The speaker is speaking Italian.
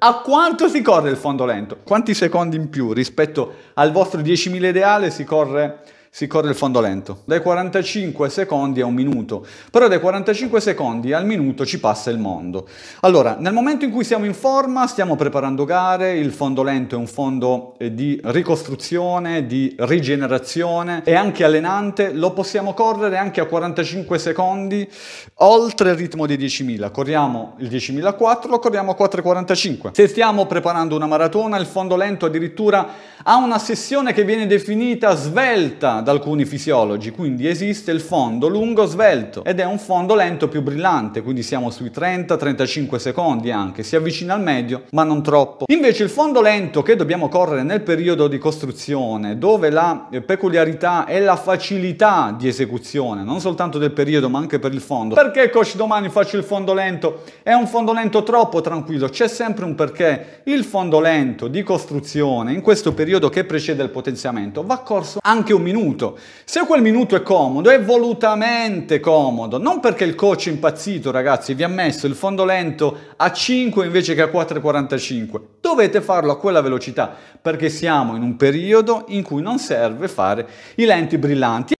A quanto si corre il fondo lento? Quanti secondi in più rispetto al vostro 10.000 ideale si corre si corre il fondo lento. Dai 45 secondi a un minuto, però dai 45 secondi al minuto ci passa il mondo. Allora, nel momento in cui siamo in forma, stiamo preparando gare, il fondo lento è un fondo eh, di ricostruzione, di rigenerazione, è anche allenante, lo possiamo correre anche a 45 secondi oltre il ritmo di 10.000. Corriamo il 10.004, lo corriamo a 4.45. Se stiamo preparando una maratona, il fondo lento addirittura ha una sessione che viene definita svelta da alcuni fisiologi, quindi esiste il fondo lungo svelto ed è un fondo lento più brillante, quindi siamo sui 30-35 secondi anche, si avvicina al medio ma non troppo. Invece il fondo lento che dobbiamo correre nel periodo di costruzione, dove la peculiarità è la facilità di esecuzione, non soltanto del periodo ma anche per il fondo. Perché coach domani faccio il fondo lento? È un fondo lento troppo tranquillo, c'è sempre un perché. Il fondo lento di costruzione in questo periodo che precede il potenziamento va corso anche un minuto. Se quel minuto è comodo, è volutamente comodo, non perché il coach è impazzito, ragazzi, vi ha messo il fondo lento a 5 invece che a 4,45. Dovete farlo a quella velocità, perché siamo in un periodo in cui non serve fare i lenti brillanti.